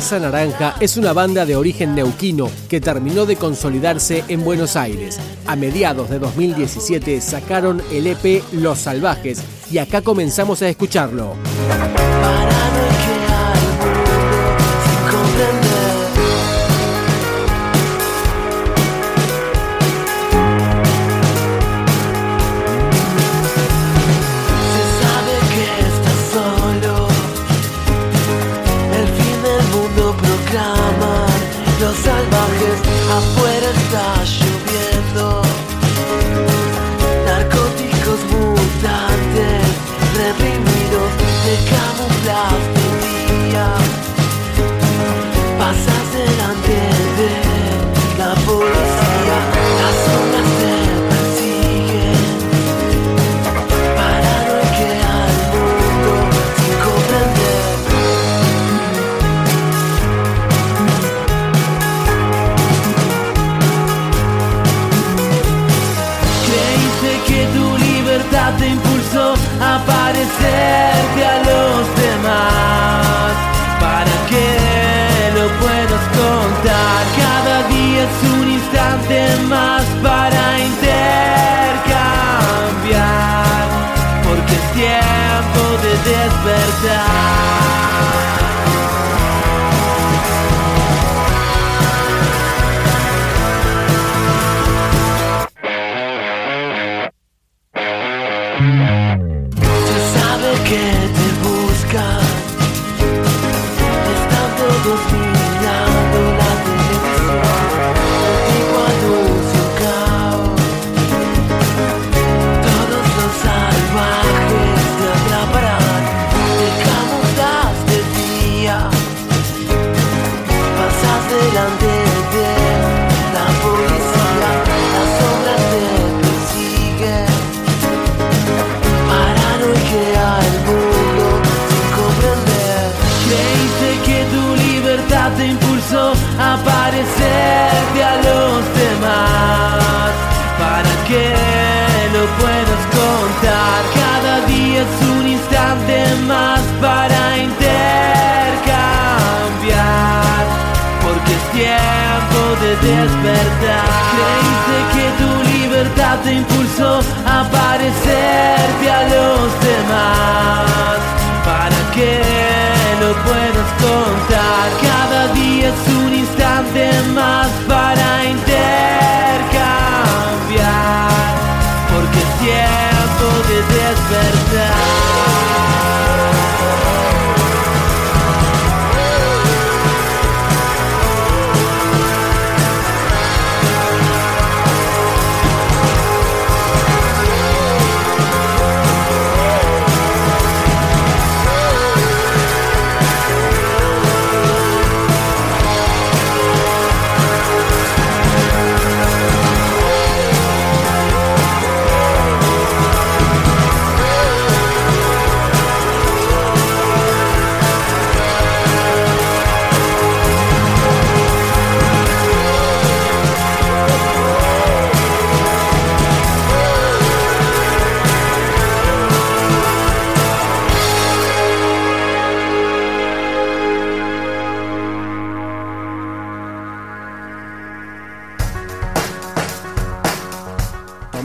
Casa Naranja es una banda de origen neuquino que terminó de consolidarse en Buenos Aires. A mediados de 2017 sacaron el EP Los Salvajes y acá comenzamos a escucharlo. Lo puedas contar. Cada día es un instante más para intercambiar, porque es tiempo de despertar. Creíste que tu libertad te impulsó a parecerte a los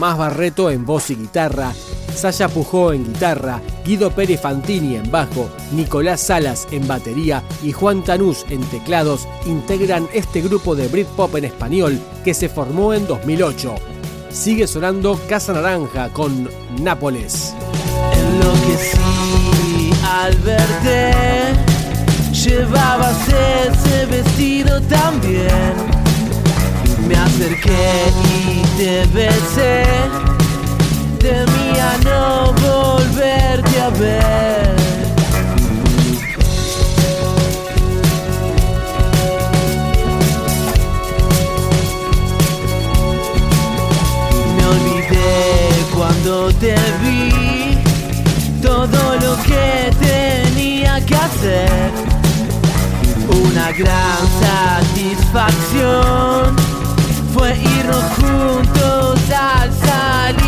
Tomás Barreto en voz y guitarra, Saya Pujó en guitarra, Guido Pérez Fantini en bajo, Nicolás Salas en batería y Juan Tanús en teclados integran este grupo de Britpop en español que se formó en 2008. Sigue sonando Casa Naranja con Nápoles. Enloquecí ese vestido también me acerqué y te besé. Temía no volverte a ver. Me olvidé cuando te vi. Todo lo que tenía que hacer. Una gran satisfacción fue irnos juntos al salir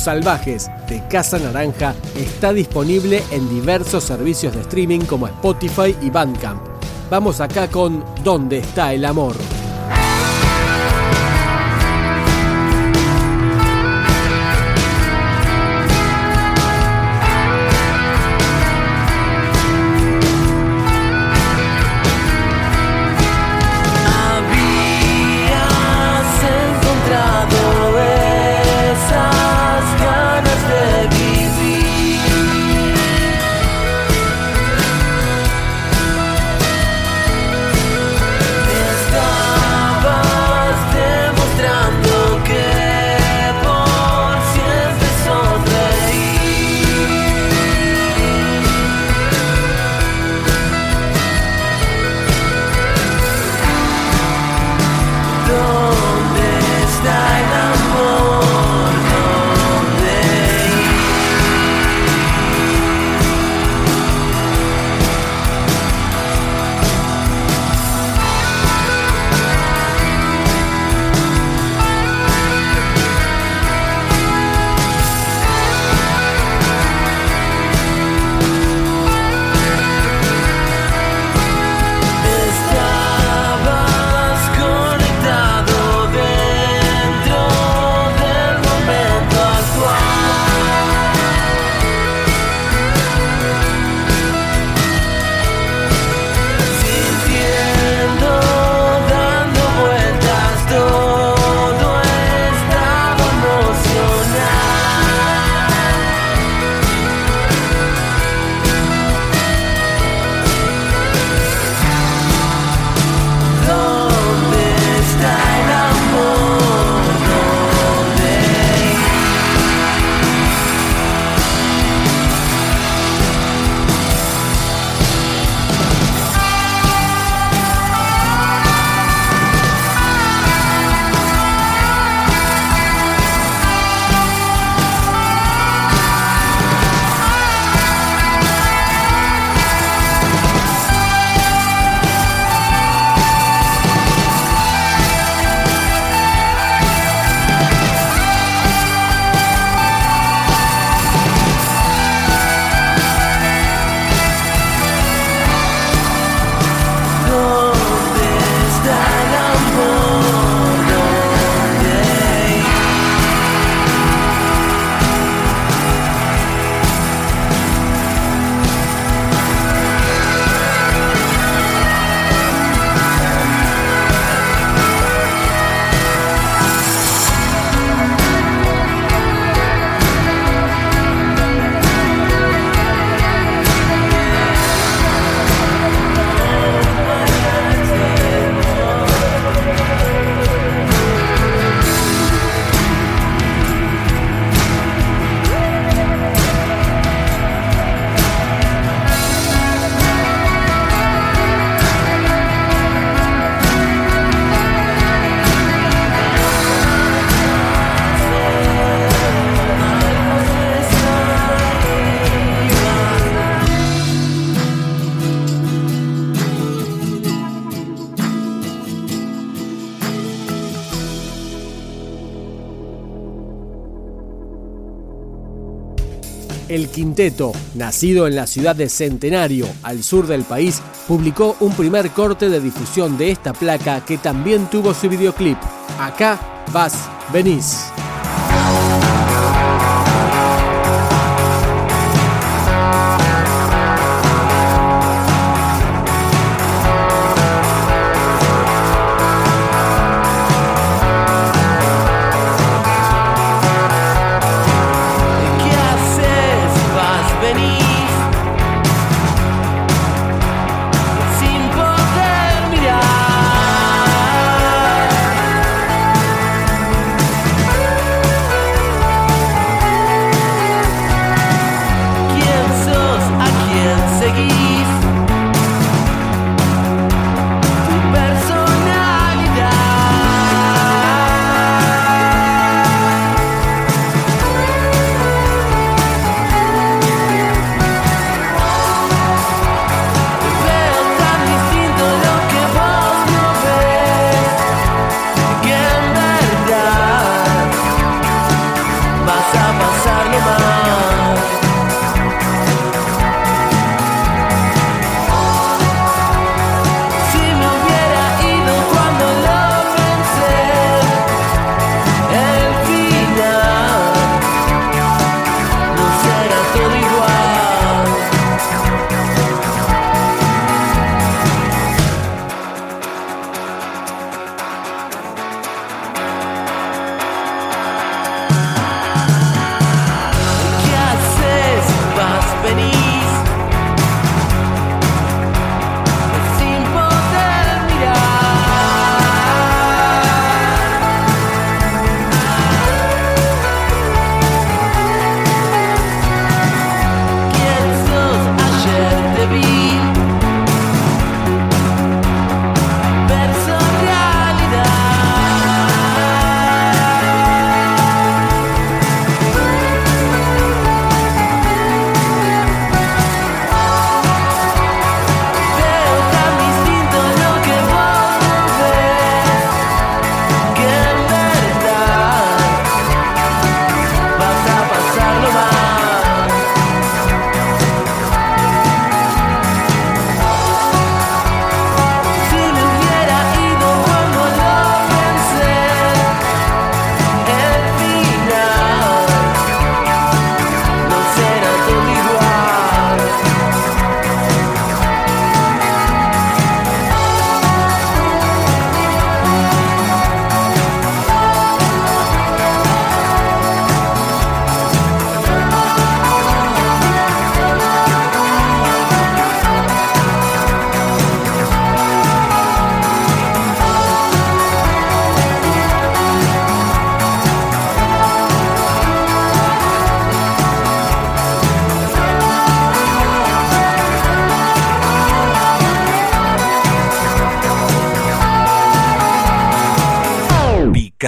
Salvajes de Casa Naranja está disponible en diversos servicios de streaming como Spotify y Bandcamp. Vamos acá con ¿Dónde está el amor? El quinteto, nacido en la ciudad de Centenario, al sur del país, publicó un primer corte de difusión de esta placa que también tuvo su videoclip. Acá vas, venís.